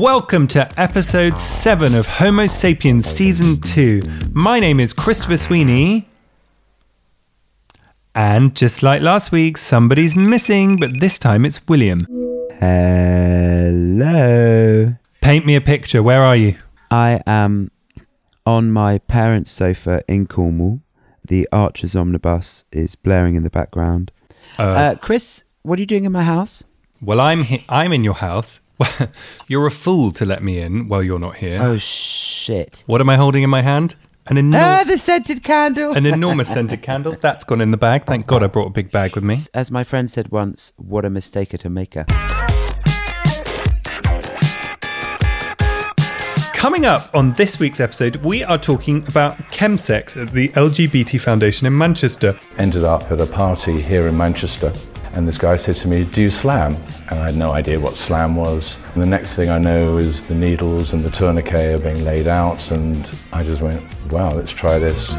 Welcome to episode 7 of Homo Sapiens Season 2. My name is Christopher Sweeney. And just like last week, somebody's missing, but this time it's William. Hello. Paint me a picture. Where are you? I am on my parents' sofa in Cornwall. The Archers omnibus is blaring in the background. Uh, uh, Chris, what are you doing in my house? Well, I'm he- I'm in your house. you're a fool to let me in while you're not here. Oh shit! What am I holding in my hand? An Ah, enormous, the scented candle. an enormous scented candle. That's gone in the bag. Thank God I brought a big bag with me. As my friend said once, what a mistake to maker. Coming up on this week's episode, we are talking about chemsex at the LGBT Foundation in Manchester. ended up at a party here in Manchester. And this guy said to me, Do you slam? And I had no idea what slam was. And the next thing I know is the needles and the tourniquet are being laid out. And I just went, Wow, let's try this.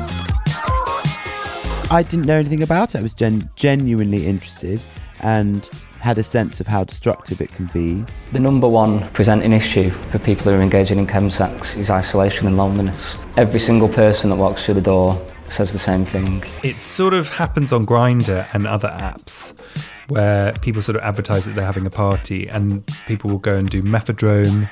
I didn't know anything about it. I was gen- genuinely interested and had a sense of how destructive it can be. The number one presenting issue for people who are engaging in chemsex is isolation and loneliness. Every single person that walks through the door says the same thing. It sort of happens on Grindr and other apps where people sort of advertise that they're having a party and people will go and do mephedrone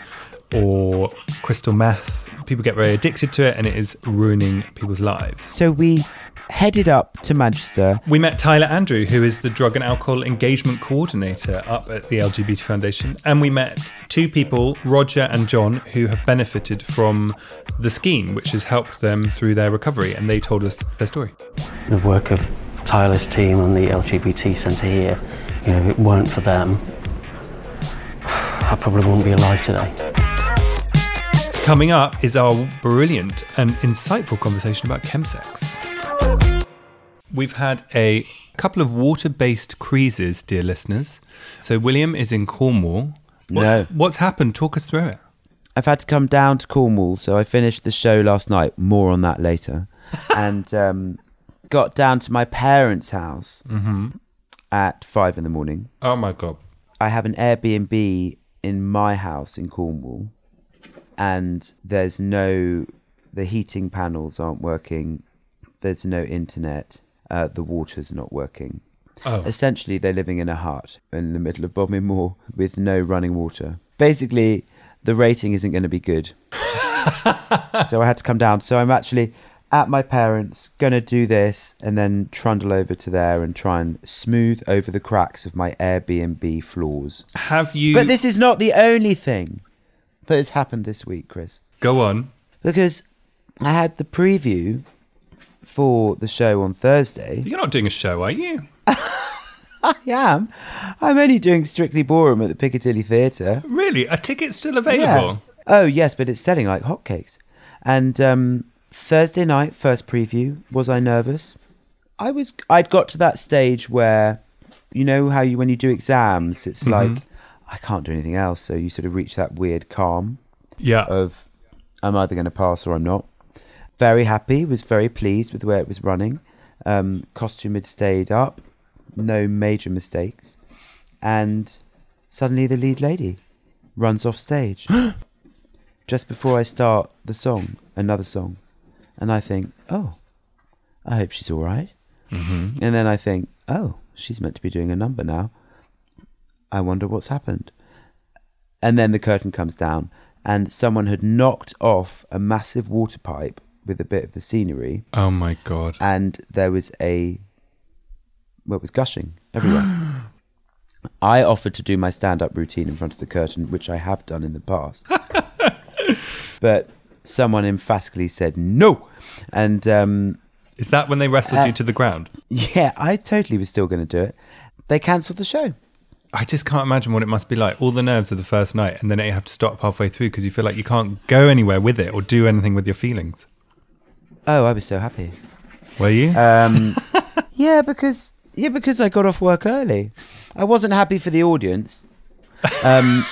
or crystal meth. People get very addicted to it and it is ruining people's lives. So we headed up to Manchester. We met Tyler Andrew, who is the drug and alcohol engagement coordinator up at the LGBT Foundation, and we met two people, Roger and John, who have benefited from the scheme, which has helped them through their recovery, and they told us their story. the work of Tyler's team and the LGBT centre here, you know, if it weren't for them, I probably wouldn't be alive today. Coming up is our brilliant and insightful conversation about chemsex. We've had a couple of water based creases, dear listeners. So, William is in Cornwall. What's, No. What's happened? Talk us through it. I've had to come down to Cornwall, so I finished the show last night. More on that later. and um, got down to my parents' house at five in the morning. Oh my God. I have an Airbnb in my house in Cornwall, and there's no, the heating panels aren't working, there's no internet, uh, the water's not working. Oh. Essentially, they're living in a hut in the middle of Bodmin Moor with no running water. Basically, the rating isn't going to be good. so I had to come down. So I'm actually at my parents, going to do this and then trundle over to there and try and smooth over the cracks of my Airbnb floors. Have you. But this is not the only thing that has happened this week, Chris. Go on. Because I had the preview for the show on Thursday. You're not doing a show, are you? I am. I'm only doing Strictly Ballroom at the Piccadilly Theatre. Really? A ticket's still available? Oh yes, but it's selling like hotcakes. And um, Thursday night, first preview. Was I nervous? I was. I'd got to that stage where, you know how you when you do exams, it's like I can't do anything else. So you sort of reach that weird calm Yeah. of I'm either going to pass or I'm not. Very happy. Was very pleased with where it was running. Um, costume had stayed up. No major mistakes. And suddenly the lead lady runs off stage just before I start the song, another song, and I think, oh, I hope she's all right. Mm-hmm. And then I think, oh, she's meant to be doing a number now. I wonder what's happened. And then the curtain comes down, and someone had knocked off a massive water pipe with a bit of the scenery, Oh my God. and there was a well, it was gushing everywhere. I offered to do my stand-up routine in front of the curtain, which I have done in the past, but someone emphatically said no, and um, Is that when they wrestled Uh, you to the ground? yeah, I totally was still going to do it. They cancelled the show. I just can't imagine what it must be like. All the nerves of the first night, and then you have to stop halfway through because you feel like you can't go anywhere with it or do anything with your feelings. Oh, I was so happy. Were you? Um, yeah, because yeah, because I got off work early. I wasn't happy for the audience. Um,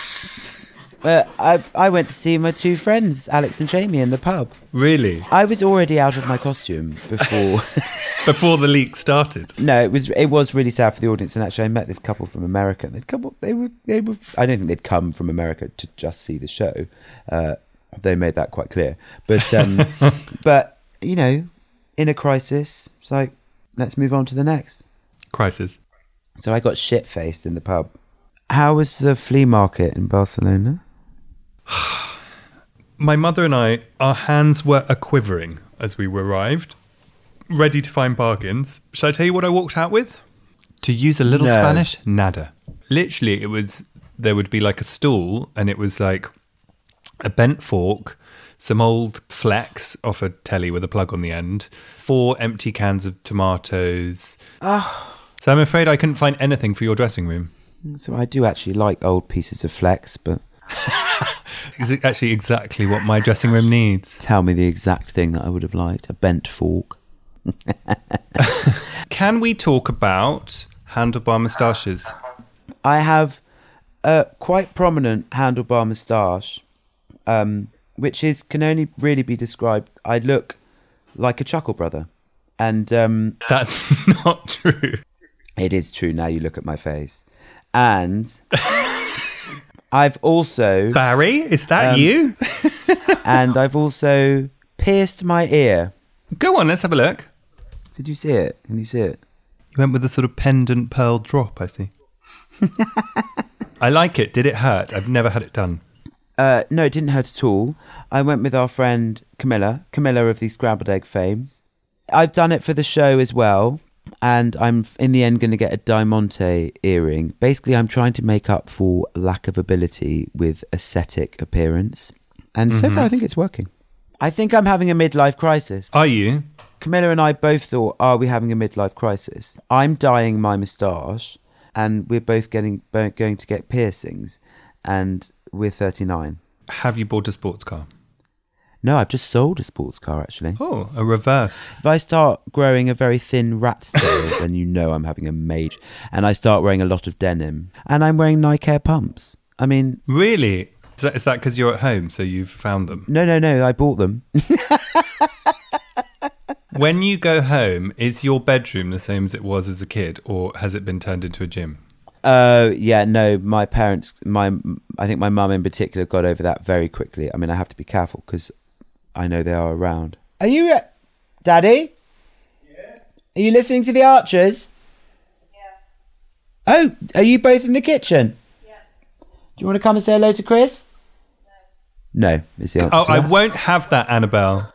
but I I went to see my two friends, Alex and Jamie, in the pub. really? I was already out of my costume before before the leak started. No, it was it was really sad for the audience. And actually, I met this couple from America. And they'd come. They were they were. I don't think they'd come from America to just see the show. Uh, they made that quite clear. But um, but you know, in a crisis, it's like let's move on to the next. Crisis. So I got shit faced in the pub. How was the flea market in Barcelona? My mother and I, our hands were a quivering as we arrived, ready to find bargains. Shall I tell you what I walked out with? To use a little No. Spanish, nada. Literally, it was there would be like a stool, and it was like a bent fork, some old flex off a telly with a plug on the end, four empty cans of tomatoes. Ah. So I'm afraid I couldn't find anything for your dressing room. So I do actually like old pieces of flex, but Is it actually exactly what my dressing room needs? tell me the exact thing that I would have liked: a bent fork. Can we talk about handlebar moustaches? I have a quite prominent handlebar moustache, um, which is can only really be described. I look like a chuckle brother, and um, That's not true. it is true. Now you look at my face, and I've also Barry, is that Um, you? and I've also pierced my ear. Go on, let's have a look. Did you see it? Can you see it? You went with a sort of pendant pearl drop, I see. I like it. Did it hurt? I've never had it done. Uh, no, it didn't hurt at all. I went with our friend Camilla, Camilla of the Scrambled Egg fame. I've done it for the show as well, and I'm in the end going to get a Diamante earring. Basically, I'm trying to make up for lack of ability with aesthetic appearance, and so far I think it's working. I think I'm having a midlife crisis. Are you? Camilla and I both thought, are we having a midlife crisis? I'm dyeing my moustache, and we're both getting going to get piercings, and we're 39. Have you bought a sports car? No, I've just sold a sports car actually. Oh, a reverse. If I start growing a very thin rat's tail, then you know I'm having a major. And I start wearing a lot of denim, and I'm wearing Nike Air pumps. I mean, Really? Is that because you're at home, so you've found them? no, no, no, I bought them. when you go home, is your bedroom the same as it was as a kid, or has it been turned into a gym? Uh, yeah, no, my parents, my, I think my mum in particular got over that very quickly. I mean, I have to be careful because I know they are around. Are you, uh, Daddy? Yeah. Are you listening to the Archers? Yeah. Oh, are you both in the kitchen? Yeah. Do you want to come and say hello to Chris? No. No, is the answer. Oh, to I won't have that, Annabelle.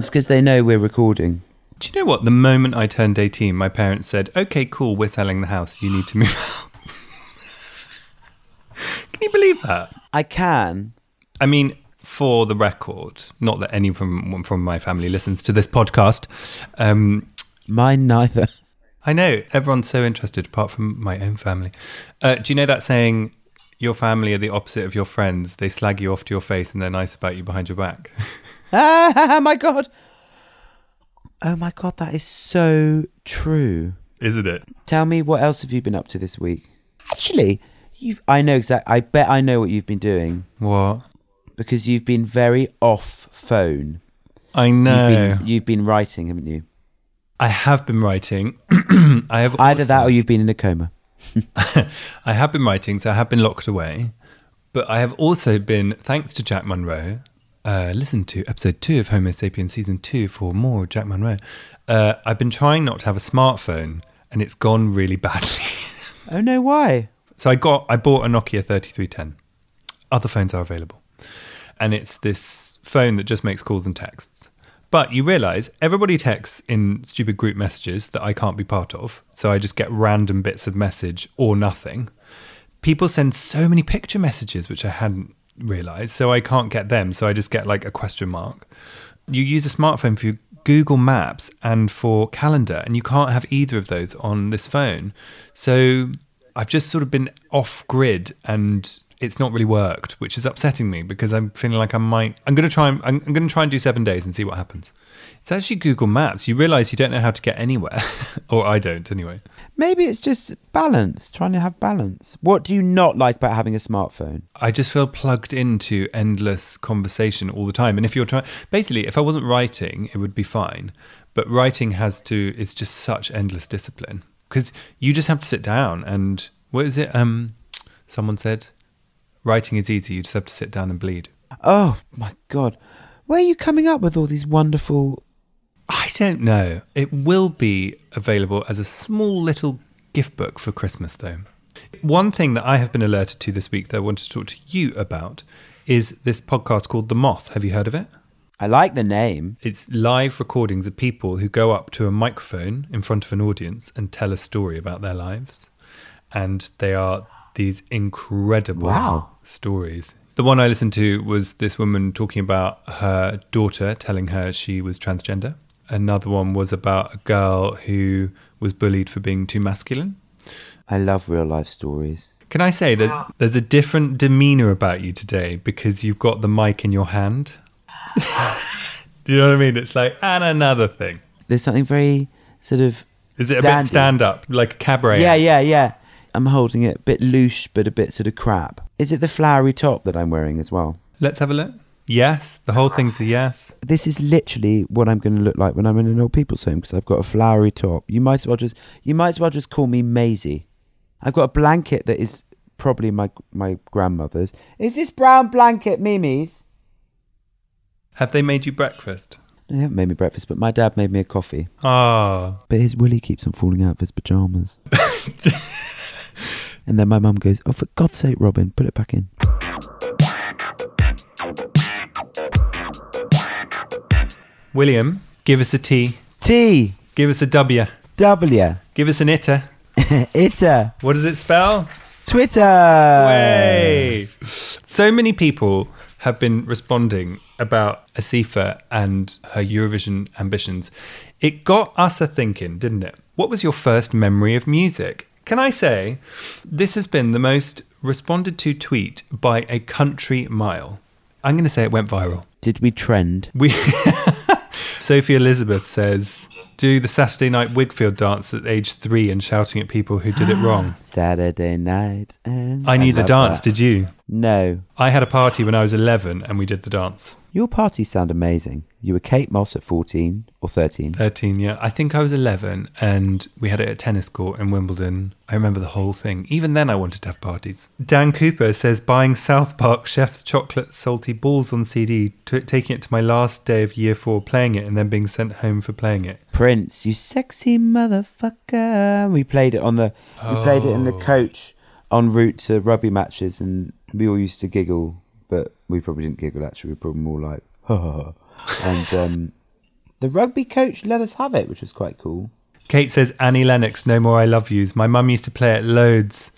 It's because they know we're recording. Do you know what? The moment I turned 18, my parents said, okay, cool, we're selling the house. You need to move out. Can you believe that? I can. I mean, for the record, not that anyone from from my family listens to this podcast. Um, Mine neither. I know everyone's so interested, apart from my own family. Uh, do you know that saying? Your family are the opposite of your friends. They slag you off to your face, and they're nice about you behind your back. Ah, my God. Oh, my God, that is so true. Isn't it? Tell me what else have you been up to this week? Actually, you've I know exactly. I bet I know what you've been doing What? because you've been very off phone. I You've know. been, you've been writing, haven't you? I have been writing. I have Either also- that or you've been in a coma. I have been writing, so I have been locked away. But I have also been, thanks to Jack Monroe, uh, listen to episode two of Homo Sapiens season two for more Jack Monroe. Uh, I've been trying not to have a smartphone, and it's gone really badly. Oh no, why? so I got, I bought a Nokia 3310. Other phones are available, and it's this phone that just makes calls and texts. But you realize everybody texts in stupid group messages that I can't be part of. So I just get random bits of message or nothing. People send so many picture messages, which I hadn't realized. So I can't get them. So I just get like a question mark. You use a smartphone for Google Maps and for calendar, and you can't have either of those on this phone. So I've just sort of been off grid and it's not really worked, which is upsetting me because I'm feeling like I might. I'm going to try. And, I'm, I'm going to try and do seven days and see what happens. It's actually Google Maps. You realize you don't know how to get anywhere, or I don't anyway. Maybe it's just balance, trying to have balance. What do you not like about having a smartphone? I just feel plugged into endless conversation all the time. And if you're trying, basically, if I wasn't writing, it would be fine. But writing has to, it's just such endless discipline because you just have to sit down and what is it? Um, someone said, writing is easy. You just have to sit down and bleed. Oh my god, where are you coming up with all these wonderful? I don't know. It will be available as a small little gift book for Christmas, though. One thing that I have been alerted to this week that I wanted to talk to you about is this podcast called The Moth. Have you heard of it? I like the name. It's live recordings of people who go up to a microphone in front of an audience and tell a story about their lives. And they are these incredible Wow. stories. The one I listened to was this woman talking about her daughter telling her she was transgender. Another one was about a girl who was bullied for being too masculine. I love real life stories. Can I say that there's a different demeanor about you today because you've got the mic in your hand? Do you know what I mean? It's like, and another thing. There's something very sort of Is it a Dandy. bit stand up, like a cabaret? yeah, yeah, yeah. I'm holding it a bit loose, but a bit sort of crap. Is it the flowery top that I'm wearing as well? Let's have a look. Yes, the whole thing's a yes. This is literally what I'm going to look like when I'm in an old people's home because I've got a flowery top. You might as well just you might as well just call me Maisie. I've got a blanket that is probably my my grandmother's. Is this brown blanket Mimi's? Have they made you breakfast? They haven't made me breakfast, but my dad made me a coffee. Ah, But his willy keeps on falling out of his pajamas. and then my mum goes, "Oh, for God's sake, Robin, put it back in." William, give us a T. T Give us a W. W Give us an itter. a What does it spell? Twitter. Way. So many people have been responding about Asifa and her Eurovision ambitions. It got us a thinking, didn't it? What was your first memory of music? Can I say this has been the most responded to tweet by a country mile? I'm going to say it went viral. Did we trend? We Sophie Elizabeth says, "Do the Saturday night Whigfield dance at age three and shouting at people who did it wrong." Saturday night. And I knew the dance. that. Did you? No. I had a party when I was 11 and we did the dance. Your parties sound amazing. You were Kate Moss at 14 or 13. 13, yeah. I think I was 11 and we had it at tennis court in Wimbledon. I remember the whole thing. Even then, I wanted to have parties. Dan Cooper says buying South Park Chef's Chocolate Salty Balls on CD, t- taking it to my last day of year four, playing it, and then being sent home for playing it. Prince, you sexy motherfucker. We played it on the we played it in the Oh. coach en route to rugby matches and we all used to giggle, but we probably didn't giggle actually, we were probably more like ha ha ha. And um the rugby coach let us have it, which was quite cool. Kate says Annie Lennox, No More I Love Yous. My mum used to play it loads.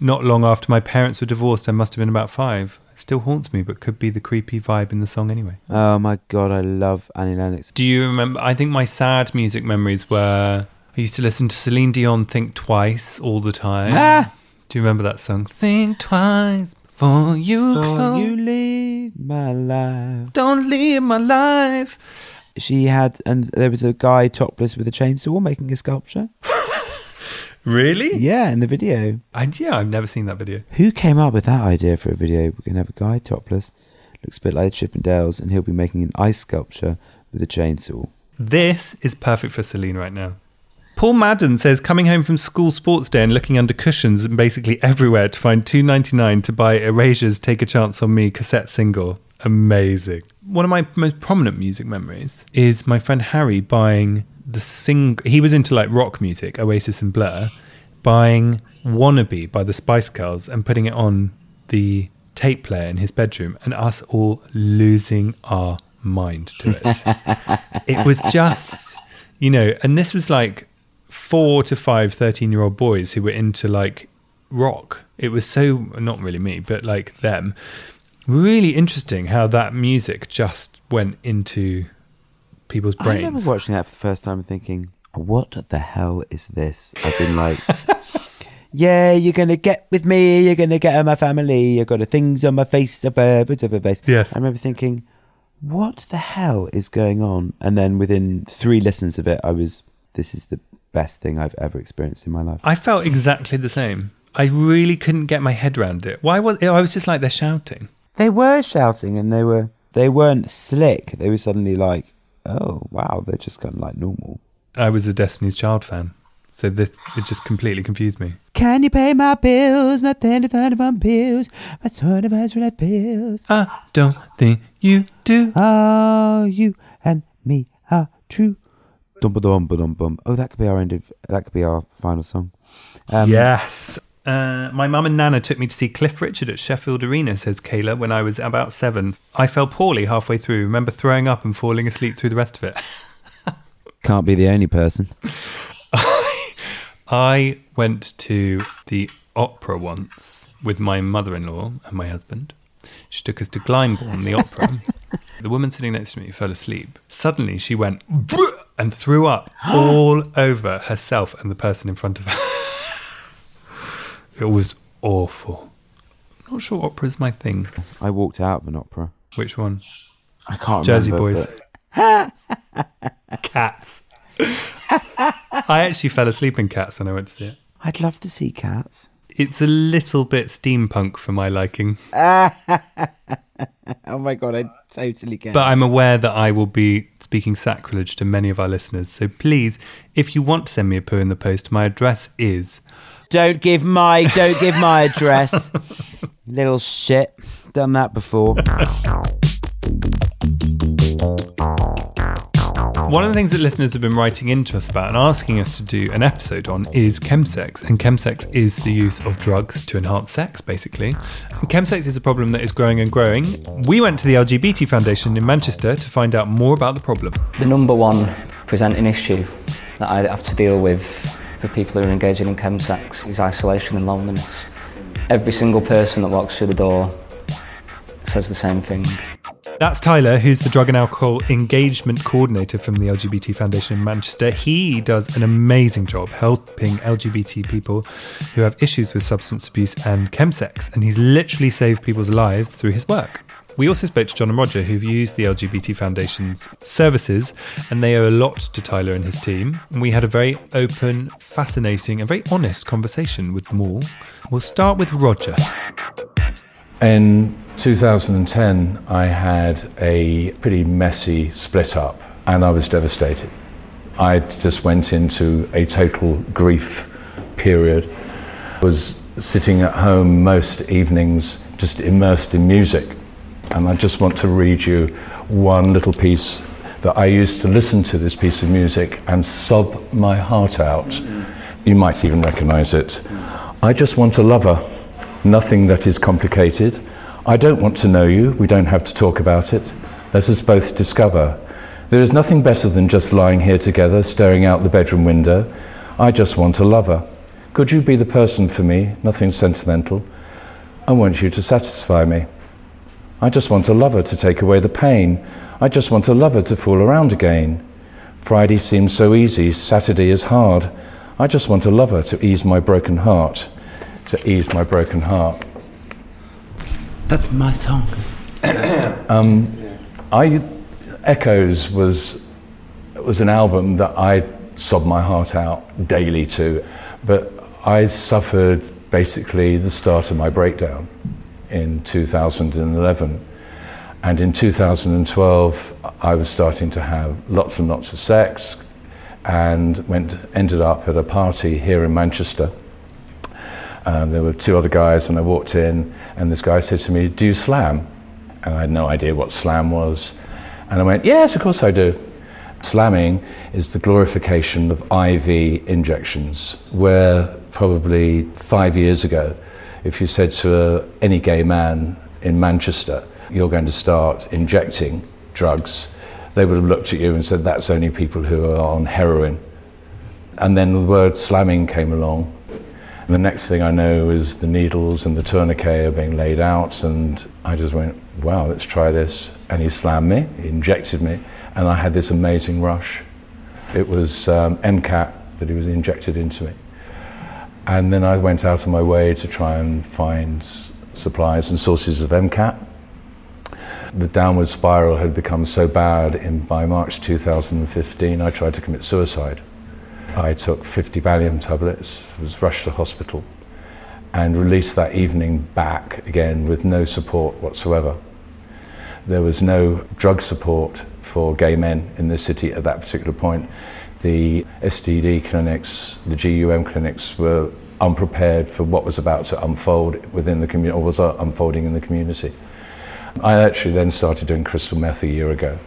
Not long after my parents were divorced, I must have been about five. It still haunts me, but could be the creepy vibe in the song anyway. Oh my god, I love Annie Lennox. Do you remember? I think my sad music memories were I used to listen to Celine Dion Think Twice all the time. Ah! Do you remember that song? Think twice before you Oh, go. you leave my life. Don't leave my life. She had, and there was a guy topless with a chainsaw making a sculpture. Really? Yeah, in the video. And yeah, I've never seen that video. Who came up with that idea for a video? We're going to have a guy topless, looks a bit like Chippendales, and he'll be making an ice sculpture with a chainsaw. This is perfect for Celine right now. Paul Madden says coming home from school sports day and looking under cushions and basically everywhere to find two ninety nine to buy Erasure's "Take a Chance on Me" cassette single. Amazing. One of my most prominent music memories is my friend Harry buying the sing. He was into like rock music, Oasis and Blur, buying "Wannabe" by the Spice Girls and putting it on the tape player in his bedroom, and us all losing our mind to it it was just you know and this was like four to five 13 year old boys who were into like rock it was so not really me but like them really interesting how that music just went into people's brains. I remember watching that for the first time and thinking, what the hell is this? As in, like, yeah, you're going to get with me, you're going to get on my family, I've got the things on my face, a of a face. Yes. I remember thinking, what the hell is going on? And then within three listens of it, I was, this is the best thing I've ever experienced in my life. i felt exactly the same i really couldn't get my head around it why was i was just like they're shouting They were shouting and they were, they weren't slick. They were suddenly like, oh wow, they're just kind of like normal. I was a Destiny's Child fan, so this it just completely confused me. Can you pay my bills? My twenty one bills. My twenty five bills. I don't think you do. Oh, you and me are true. Dum ba dum ba dum bum. Oh, that could be our end of. That could be our final song. Um, yes. Uh, my mum and Nana took me to see Cliff Richard at Sheffield Arena, says Kayla, when I was about seven. I fell poorly halfway through, remember throwing up and falling asleep through the rest of it. Can't be the only person. I went to the opera once with my mother in law and my husband. She took us to Glyndebourne, the opera. the woman sitting next to me fell asleep. Suddenly she went and threw up all over herself and the person in front of her. it was awful. Not sure opera's my thing. I walked out of an opera. Which one? I can't Jersey remember. Boys. but- Cats. I actually fell asleep in Cats when I went to see it. I'd love to see cats. It's a little bit steampunk for my liking, Oh my god, I totally get. but I'm aware that I will be speaking sacrilege to many of our listeners. So please, if you want to send me a poo in the post, my address is don't give my don't give my address. Little shit. Done that before. One of the things that listeners have been writing into us about and asking us to do an episode on is chemsex. And chemsex is the use of drugs to enhance sex, basically. And chemsex is a problem that is growing and growing. We went to the LGBT Foundation in Manchester to find out more about the problem. The number one presenting issue that I have to deal with for people who are engaging in chemsex is isolation and loneliness. Every single person that walks through the door says the same thing. That's Tyler, who's the drug and alcohol engagement coordinator from the LGBT Foundation in Manchester. He does an amazing job helping LGBT people who have issues with substance abuse and chemsex, and he's literally saved people's lives through his work. We also spoke to John and Roger, who've used the LGBT Foundation's services, and they owe a lot to Tyler and his team. And we had a very open, fascinating, and very honest conversation with them all. We'll start with Roger. In 2010, I had a pretty messy split up and I was devastated. I just went into a total grief period. Was sitting at home most evenings just immersed in music. And I just want to read you one little piece that I used to listen to this piece of music and sob my heart out. You might even recognize it. I just want a lover, nothing that is complicated. I don't want to know you, we don't have to talk about it. Let us both discover. There is nothing better than just lying here together, staring out the bedroom window. I just want a lover. Could you be the person for me? Nothing sentimental. I want you to satisfy me. I just want a lover to take away the pain. I just want a lover to fool around again. Friday seems so easy, Saturday is hard. I just want a lover to ease my broken heart. To ease my broken heart. That's my song. Um, I Echoes was was an album that I sobbed my heart out daily to, but I suffered basically the start of my breakdown in 2011. And in 2012, I was starting to have lots and lots of sex and went, ended up at a party here in Manchester. Um, there were two other guys, and I walked in, and this guy said to me, Do you slam? And I had no idea what slam was. And I went, Yes, of course I do. Slamming is the glorification of IV injections, where probably five years ago, if you said to a, any gay man in Manchester, you're going to start injecting drugs, they would have looked at you and said, That's only people who are on heroin. And then the word slamming came along. And the next thing I know is the needles and the tourniquet are being laid out, and I just went, wow, let's try this. And he slammed me, he injected me, and I had this amazing rush. It was um, MCAT that he was injected into me. And then I went out of my way to try and find supplies and sources of MCAT. The downward spiral had become so bad in, by March 2015, I tried to commit suicide. I took 50 Valium tablets, was rushed to hospital, and released that evening back again with no support whatsoever. There was no drug support for gay men in the city at that particular point. The STD clinics, the GUM clinics were unprepared for what was about to unfold within the community, or was uh, unfolding in the community. I actually then started doing crystal meth a year ago.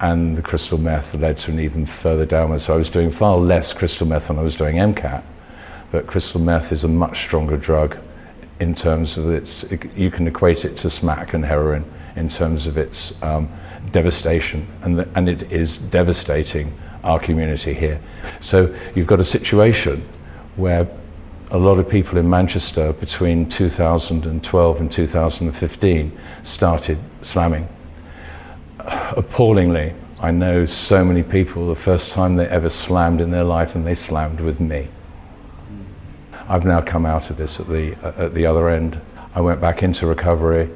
And the crystal meth led to an even further downward. So I was doing far less crystal meth than I was doing MCAT. But crystal meth is a much stronger drug in terms of its, you can equate it to smack and heroin in terms of its um, devastation. And, the, and it is devastating our community here. So you've got a situation where a lot of people in Manchester between 2012 and 2015 started slamming. Appallingly, I know so many people the first time they ever slammed in their life and they slammed with me. I've now come out of this at the, uh, at the other end. I went back into recovery,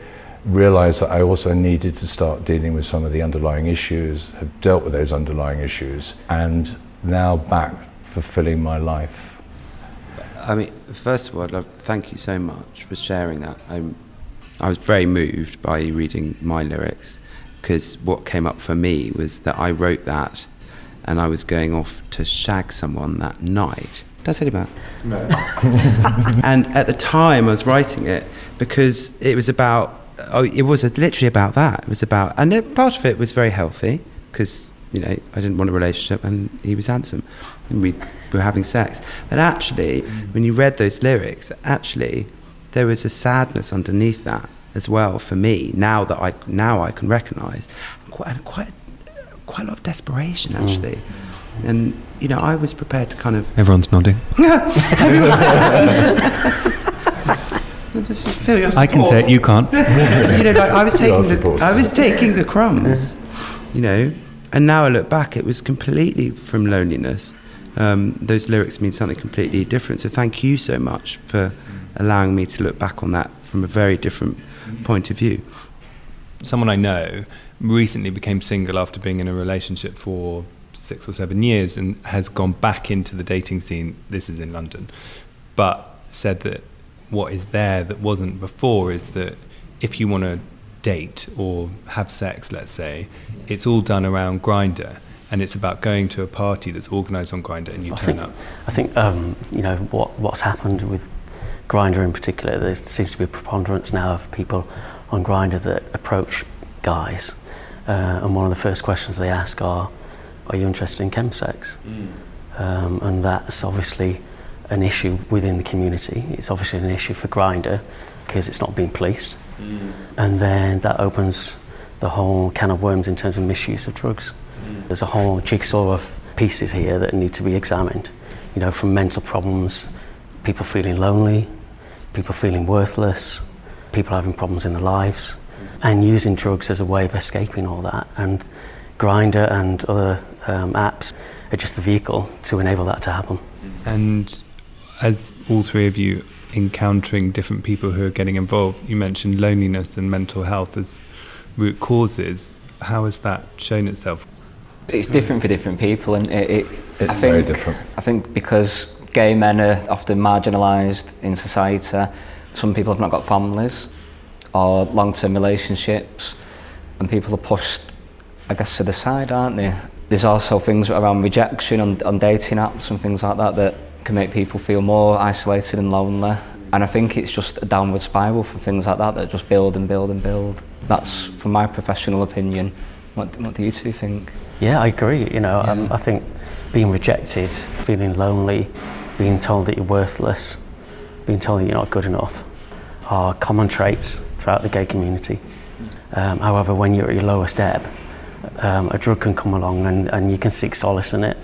realized that I also needed to start dealing with some of the underlying issues, have dealt with those underlying issues, and now back fulfilling my life. I mean, first of all, I'd love thank you so much for sharing that. I'm, I was very moved by you reading my lyrics because what came up for me was that I wrote that and I was going off to shag someone that night. Did I tell you about? No. and at the time, I was writing it because it was about. Oh, it was literally about that. It was about, and it, part of it was very healthy because you know I didn't want a relationship, and he was handsome, and we were having sex. But actually, mm. when you read those lyrics, actually, there was a sadness underneath that as well for me. Now that I now I can recognise quite quite quite a lot of desperation actually. Mm. And you know, I was prepared to kind of. Everyone's nodding. I can say it. You can't. you know, like I was taking the, I was taking the crumbs. You know, and now I look back, it was completely from loneliness. Um, those lyrics mean something completely different. So thank you so much for allowing me to look back on that from a very different point of view. Someone I know recently became single after being in a relationship for six or seven years and has gone back into the dating scene. This is in London, but said that what is there that wasn't before is that if you want to date or have sex, let's say, it's all done around Grindr, and it's about going to a party that's organised on Grindr, and you I turn think, up. I think um, you know what what's happened with Grindr in particular. There seems to be a preponderance now of people on Grindr that approach guys, uh, and one of the first questions they ask are, are you interested in chemsex? Mm. Um, and that's obviously an issue within the community. It's obviously an issue for Grindr because it's not being policed. Mm. And then that opens the whole can of worms in terms of misuse of drugs. Mm. There's a whole jigsaw of pieces here that need to be examined. You know, from mental problems, people feeling lonely, people feeling worthless, people having problems in their lives, and using drugs as a way of escaping all that. And Grindr and other um, apps are just the vehicle to enable that to happen. And as all three of you encountering different people who are getting involved, you mentioned loneliness and mental health as root causes. How has that shown itself? It's different for different people, and it, it it's I think, very different. I think because gay men are often marginalised in society, some people have not got families or long-term relationships, and people are pushed, I guess, to the side, aren't they? There's also things around rejection on, on dating apps and things like that that can make people feel more isolated and lonely. And I think it's just a downward spiral for things like that that just build and build and build. That's from my professional opinion. What, what do you two think? Yeah, I agree. You know, yeah. um, I think being rejected, feeling lonely, being told that you're worthless, being told that you're not good enough are common traits throughout the gay community. Um, however, when you're at your lowest ebb, um, a drug can come along and, and you can seek solace in it.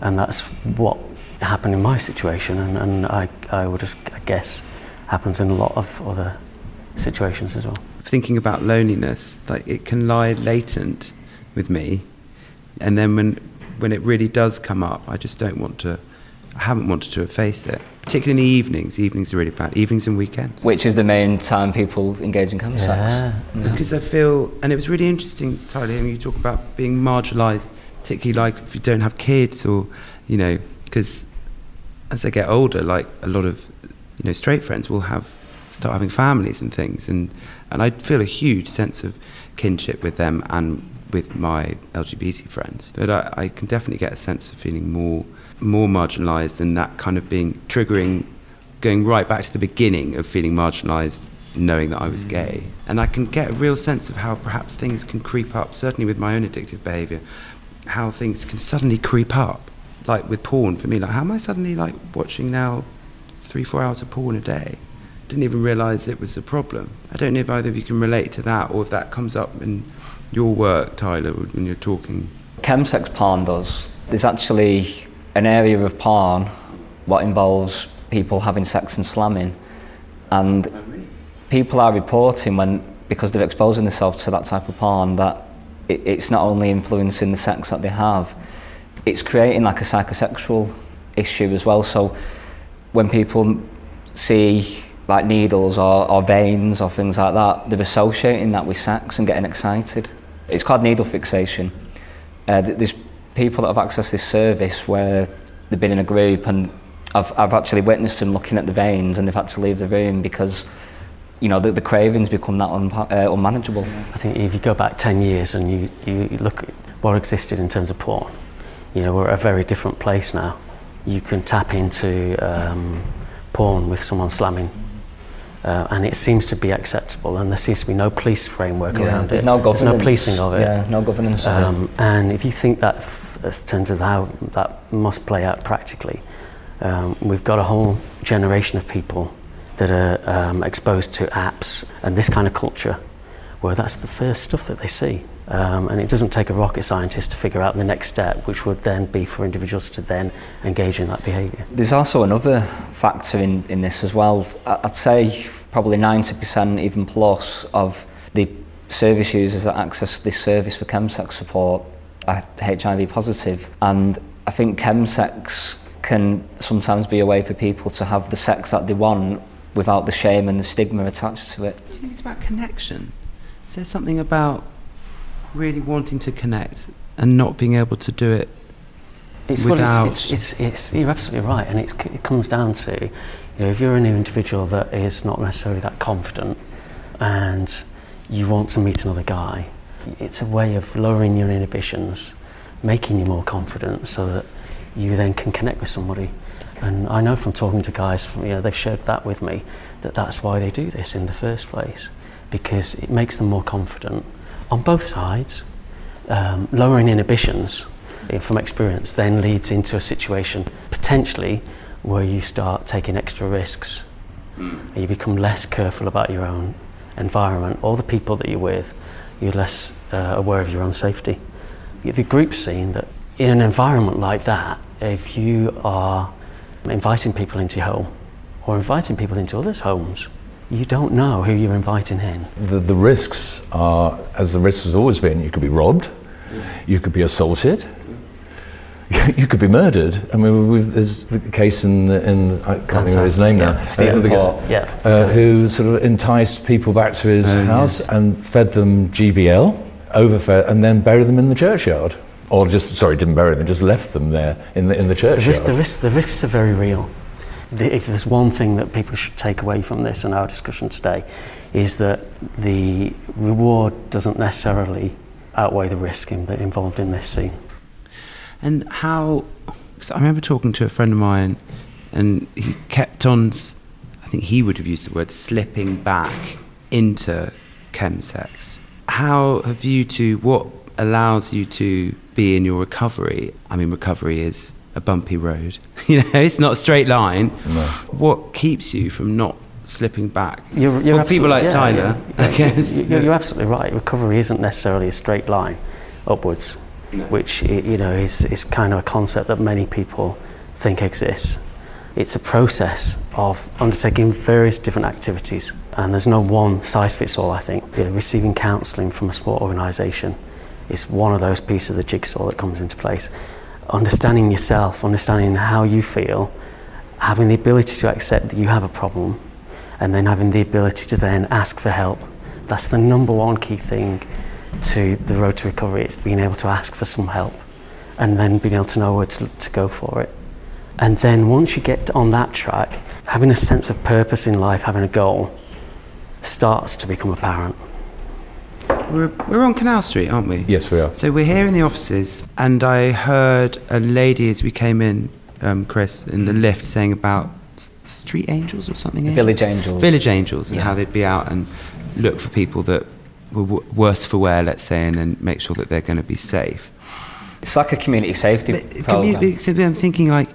And that's what happened in my situation, and, and I, I would I guess happens in a lot of other situations as well. Thinking about loneliness, like it can lie latent with me, and then when when it really does come up, I just don't want to. I haven't wanted to efface it, particularly in the evenings. Evenings are really bad. Evenings and weekends. Which is the main time people engage in chemsex. Yeah. yeah. Because I feel, and it was really interesting, Tyler, hearing you talk about being marginalised, particularly like if you don't have kids or, you know, because as I get older, like a lot of you know straight friends will have start having families and things, and and I feel a huge sense of kinship with them and with my LGBT friends. But I, I can definitely get a sense of feeling more more marginalised and that kind of being triggering, going right back to the beginning of feeling marginalised, knowing that I was gay. Mm. And I can get a real sense of how perhaps things can creep up, certainly with my own addictive behaviour, how things can suddenly creep up. Like with porn for me, like how am I suddenly like watching now three, four hours of porn a day? Didn't even realise it was a problem. I don't know if either of you can relate to that or if that comes up in your work, Tyler, when you're talking. Chemsex porn does. There's actually an area of porn what involves people having sex and slamming, and people are reporting when because they're exposing themselves to that type of porn that it, it's not only influencing the sex that they have, it's creating like a psychosexual issue as well. So when people see like needles or, or veins or things like that, they're associating that with sex and getting excited. It's called needle fixation. Uh, there's people that have accessed this service where they've been in a group and I've, I've actually witnessed them looking at the veins and they've had to leave the room because you know the, the cravings become that un, uh, unmanageable. I think if you go back 10 years and you, you look at what existed in terms of porn, you know, we're at a very different place now. You can tap into um, porn with someone slamming uh, and it seems to be acceptable and there seems to be no police framework around there's it. no governance. There's no policing of it. Yeah, no governance. Um, and if you think that in terms of how that must play out practically, um, we've got a whole generation of people that are um, exposed to apps and this kind of culture where that's the first stuff that they see. Um, and it doesn't take a rocket scientist to figure out the next step, which would then be for individuals to then engage in that behaviour. There's also another factor in, in this as well. I'd say probably 90% even plus of the service users that access this service for chemsex support HIV positive. And I think chemsex can sometimes be a way for people to have the sex that they want without the shame and the stigma attached to it. Do you think it's about connection? Is there something about really wanting to connect and not being able to do it? It's, well, Without- it's, it's, it's, it's, you're absolutely right, and it's, it comes down to, you know, if you're an individual that is not necessarily that confident, and you want to meet another guy, it's a way of lowering your inhibitions, making you more confident, so that you then can connect with somebody. And I know from talking to guys, from, you know, they've shared that with me, that that's why they do this in the first place, because it makes them more confident on both sides. Um, lowering inhibitions from experience then leads into a situation potentially where you start taking extra risks and you become less careful about your own environment or the people that you're with. You're less uh, aware of your own safety. The group's seen that in an environment like that, if you are inviting people into your home or inviting people into others' homes, you don't know who you're inviting in. The, the risks are, as the risk has always been, you could be robbed, you could be assaulted, you could be murdered. I mean, there's the case in, the, in I can't remember his name now, Yeah, Stephen uh, the guy- Paul. Yeah. uh, who sort of enticed people back to his Oh, house and fed them GBL, overfed, and then bury them in the churchyard. Or just, sorry, didn't bury them, just left them there in the, in the churchyard. The, risk, the, risk, the risks are very real. The, if there's one thing that people should take away from this and our discussion today, is that the reward doesn't necessarily outweigh the risk in, involved in this scene. And how? Cause I remember talking to a friend of mine, and he kept on. I think he would have used the word slipping back into chemsex. How have you two? What allows you to be in your recovery? I mean, recovery is a bumpy road. you know, it's not a straight line. No. What keeps you from not slipping back? You're, you're well, people like absolutely- Tyler, yeah, I guess. you- You're, you're absolutely right. Recovery isn't necessarily a straight line upwards, which you know is, is kind of a concept that many people think exists. It's a process of undertaking various different activities, and there's no one size fits all. I think receiving counselling from a sport organisation is one of those pieces of the jigsaw that comes into place. Understanding yourself, understanding how you feel, having the ability to accept that you have a problem, and then having the ability to then ask for help. That's the number one key thing to the road to recovery. It's being able to ask for some help and then being able to know where to, to go for it. And then once you get on that track, having a sense of purpose in life, having a goal, starts to become apparent. we're, we're on Canal Street, aren't we? Yes, we are. So we're here in the offices, and I heard a lady as we came in, um, Chris, in the lift saying about street angels or something. angels? Village Angels. Village angels, and Yeah. how they'd be out and look for people that were w- worse for wear, let's say, and then make sure that they're going to be safe. It's like a community safety But program. community- so I'm thinking like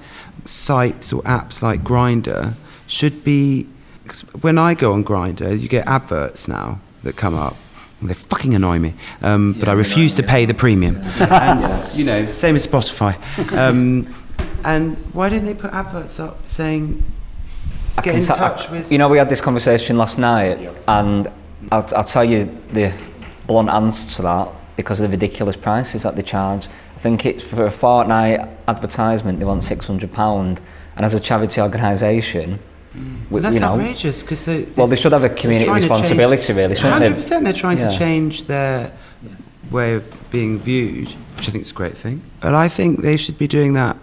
sites or apps like Grindr should be. Cause when I go on Grindr, you get adverts now that come up. and They fucking annoy me, um, but I refuse to pay the premium. and, You know, same as Spotify. Um, and why don't they put adverts up saying, I get in sa- touch with? You know, we had this conversation last night, and I'll, I'll tell you the blunt answer to that because of the ridiculous prices that they charge. I think it's for a fortnight advertisement, they want £600, and as a charity organisation, mm. we- Well, that's you know, outrageous because they. Well, they should have a community responsibility, really, shouldn't they? Hundred percent, they're trying Yeah. to change their way of being viewed, which I think is a great thing. But I think they should be doing that.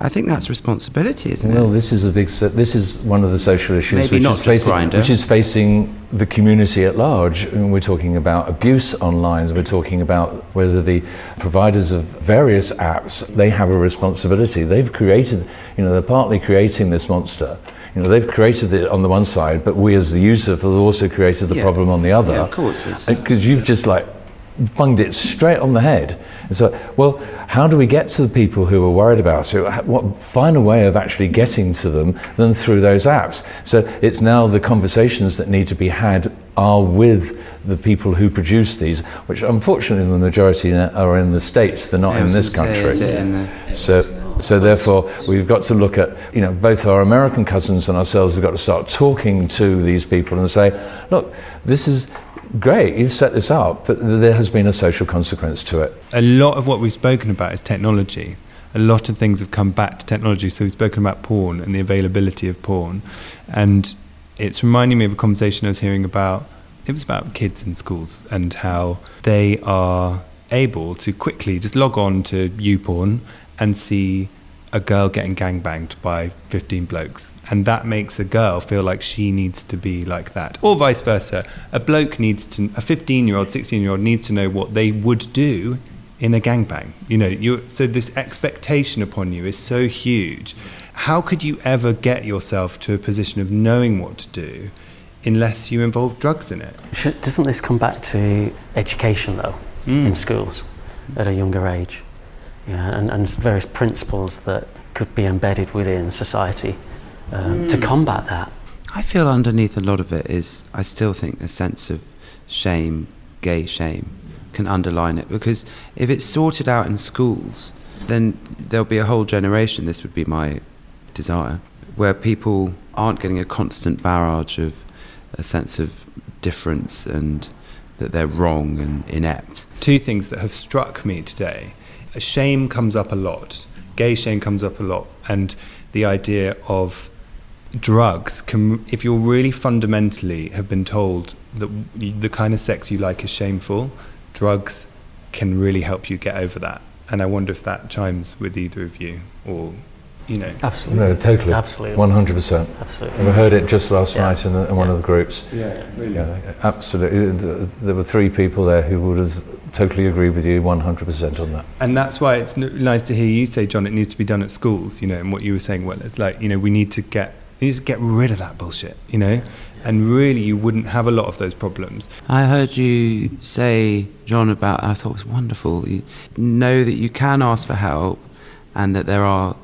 I think that's responsibility, isn't Well, it? this is a big. So, this is one of the social issues which is facing, which is facing the community at large. I mean, we're talking about abuse online. We're talking about whether the providers of various apps they have a responsibility. They've created, you know, they're partly creating this monster. You know, they've created it on the one side, but we as the user have also created the Yeah. problem on the other. Yeah, of course, Because you've just like bunged it straight on the head. It's like, well, how do we get to the people who are worried about it? What finer way of actually getting to them than through those apps? So it's now the conversations that need to be had are with the people who produce these, which unfortunately the majority are in the states. They're not in this country. is in the- So, so therefore, we've got to look at, you know, both our American cousins and ourselves have got to start talking to these people and say, look, this is great, you've set this up, but there has been a social consequence to it. a lot of what we've spoken about is technology. A lot of things have come back to technology. So we've spoken about porn and the availability of porn, and it's reminding me of a conversation I was hearing about. It was about kids in schools and how they are able to quickly just log on to YouPorn and see a girl getting gangbanged by 15 blokes. And that makes a girl feel like she needs to be like that. Or vice versa. A bloke needs to, a 15 year old, 16 year old needs to know what they would do in a gangbang. You know, you so this expectation upon you is so huge. How could you ever get yourself to a position of knowing what to do unless you involve drugs in it? Doesn't this come back to education though, in hmm. schools at a younger age? Yeah, and, and various principles that could be embedded within society um, to combat that. I feel underneath a lot of it is, I still think a sense of shame, gay shame, can underline it. Because if it's sorted out in schools, then there'll be a whole generation, this would be my desire, where people aren't getting a constant barrage of a sense of difference and that they're wrong and inept. Two things that have struck me today. Shame comes up a lot, gay shame comes up a lot, and the idea of drugs can, if you're really fundamentally have been told that the kind of sex you like is shameful, drugs can really help you get over that. And I wonder if that chimes with either of you, or you know, Absolutely. No, totally. Absolutely. 100%. Absolutely. We heard it just last Yeah. night in, the, in one Yeah. of the groups. yeah, really. Yeah, absolutely. There were three people there who would have totally agree with you 100% on that. And that's why it's nice to hear you say, John, it needs to be done at schools, you know, and what you were saying, well, it's like, you know, we need to get, we need to get rid of that bullshit, you know, and really you wouldn't have a lot of those problems. I heard you say, John, about, I thought it was wonderful. You know that you can ask for help and that there are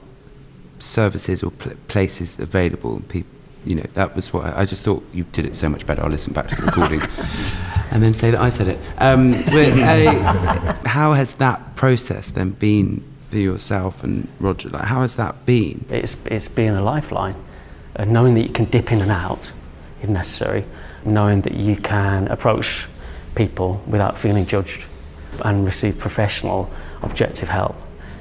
services or pl- places available. And people, you know, that was what I, I just thought you did it so much better. I'll listen back to the recording and then say that I said it. Um, but, uh, how has that process then been for yourself and Roger? Like, how has that been? It's, it's being a lifeline, uh, knowing that you can dip in and out if necessary, knowing that you can approach people without feeling judged and receive professional, objective help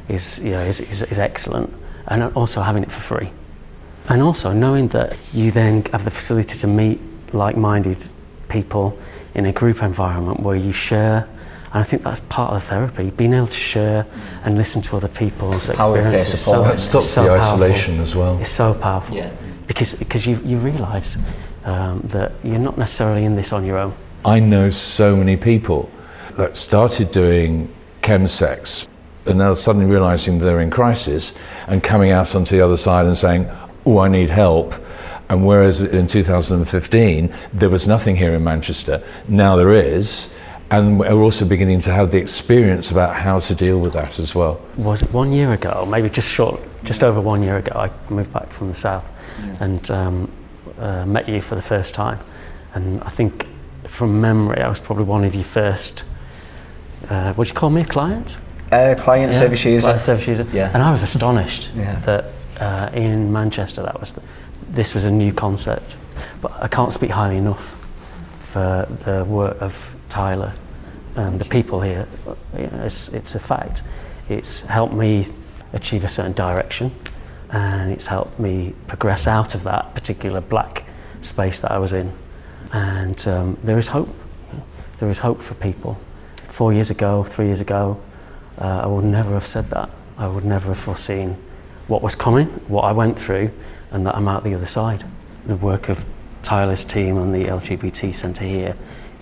is, you know, is, is, is excellent. And also having it for free. And also knowing that you then have the facility to meet like minded people in a group environment where you share. And I think that's part of the therapy, being able to share and listen to other people's Power of peer experiences. support. That stops so the powerful. isolation as well. It's so powerful Yeah. because because you, you realise um, that you're not necessarily in this on your own. I know so many people that started doing chemsex and now suddenly realizing they're in crisis and coming out onto the other side and saying, Oh, I need help. And whereas in 2015 there was nothing here in Manchester, now there is. And we're also beginning to have the experience about how to deal with that as well. Was it one year ago, maybe just short, just over one year ago, I moved back from the south and um, uh, met you for the first time. And I think from memory, I was probably one of your first, uh, would you call me a client? Uh, client Yeah, service user. client service user. Yeah. And I was astonished Yeah. that uh, in Manchester that was the, this was a new concept. But I can't speak highly enough for the work of Tyler and the people here. It's, it's a fact. It's helped me achieve a certain direction and it's helped me progress out of that particular black space that I was in. And um, there is hope. There is hope for people. Four years ago, three years ago, uh, I would never have said that. I would never have foreseen what was coming, what I went through, and that I'm out the other side. The work of Tyler's team and the LGBT centre here,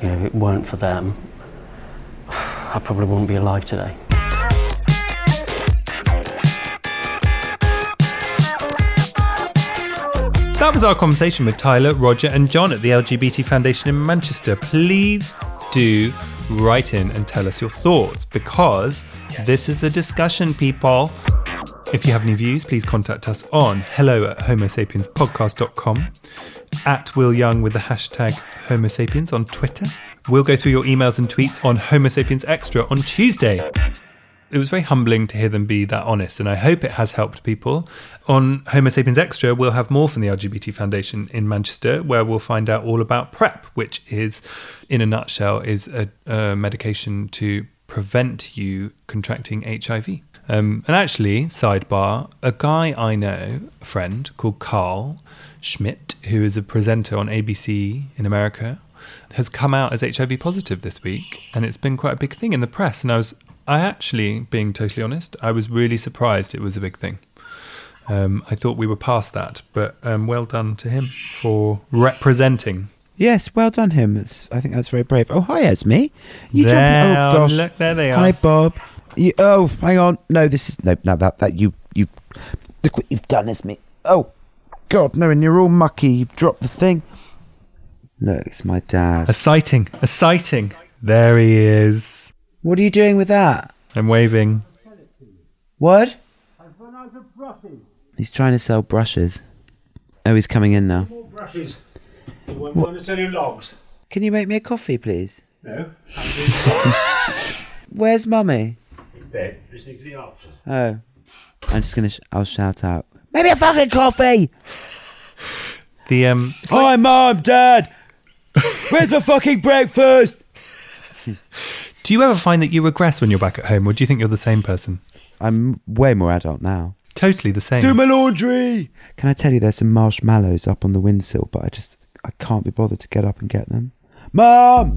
you know, if it weren't for them, I probably wouldn't be alive today. That was our conversation with Tyler, Roger, and John at the LGBT Foundation in Manchester. Please do write in and tell us your thoughts because this is a discussion, people. If you have any views, please contact us on hello at homosapienspodcast.com, at Will Young with the hashtag Homo sapiens on Twitter. We'll go through your emails and tweets on Homo sapiens Extra on Tuesday. It was very humbling to hear them be that honest, and I hope it has helped people. On Homo Sapiens Extra, we'll have more from the LGBT Foundation in Manchester, where we'll find out all about PrEP, which is, in a nutshell, is a, a medication to prevent you contracting HIV. Um, and actually, sidebar, a guy I know, a friend called Karl Schmid, who is a presenter on ABC in America, has come out as HIV positive this week, and it's been quite a big thing in the press. And I was, I actually, being totally honest, I was really surprised it was a big thing. Um, I thought we were past that, but um, well done to him for representing. Yes, well done him. It's, I think that's very brave. Oh, hi, Esme. You There, jumping? Oh gosh. look, there they are. Hi, Bob. You, oh, hang on. No, this is no, no. That that you you. Look what you've done, is me. Oh, God, no! And you're all mucky. You've dropped the thing. Look, it's my dad. A sighting, a sighting. There he is. What are you doing with that? I'm waving. What? He's trying to sell brushes. Oh, he's coming in now. brushes. You want, want to sell you logs? Can you make me a coffee, please? No. Where's mummy? In bed, listening to the answers. Oh, I'm just gonna. Sh- I'll shout out. Maybe a fucking coffee. The um, it's like- Hi, mum, dad. Where's my fucking breakfast? do you ever find that you regress when you're back at home, or do you think you're the same person? I'm way more adult now. Totally the same. Do my laundry. Can I tell you there's some marshmallows up on the windowsill, but I just I can't be bothered to get up and get them. Mum.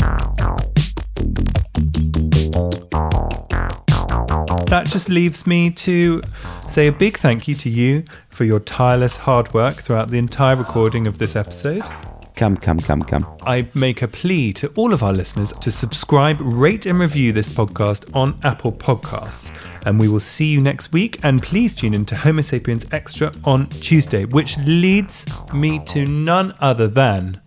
That just leaves me to say a big thank you to you for your tireless hard work throughout the entire recording of this episode. Come, come, come, come. I make a plea to all of our listeners to subscribe, rate, and review this podcast on Apple Podcasts. And we will see you next week. And please tune in to Homo Sapiens Extra on Tuesday, which leads me to none other than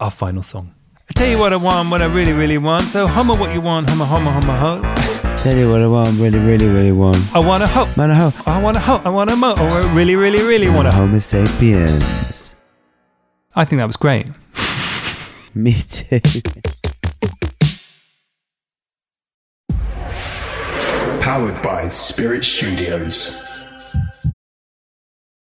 our final song. I tell you what I want, what I really, really want. So, homo what you want, homo, homo, homo, ho. Tell you what I want, really, really, really want. I want a ho. Man, a ho. I want a ho. I want a mo. Oh, I really, really, really want a. Homo sapiens. I think that was great. Me too. Powered by Spirit Studios.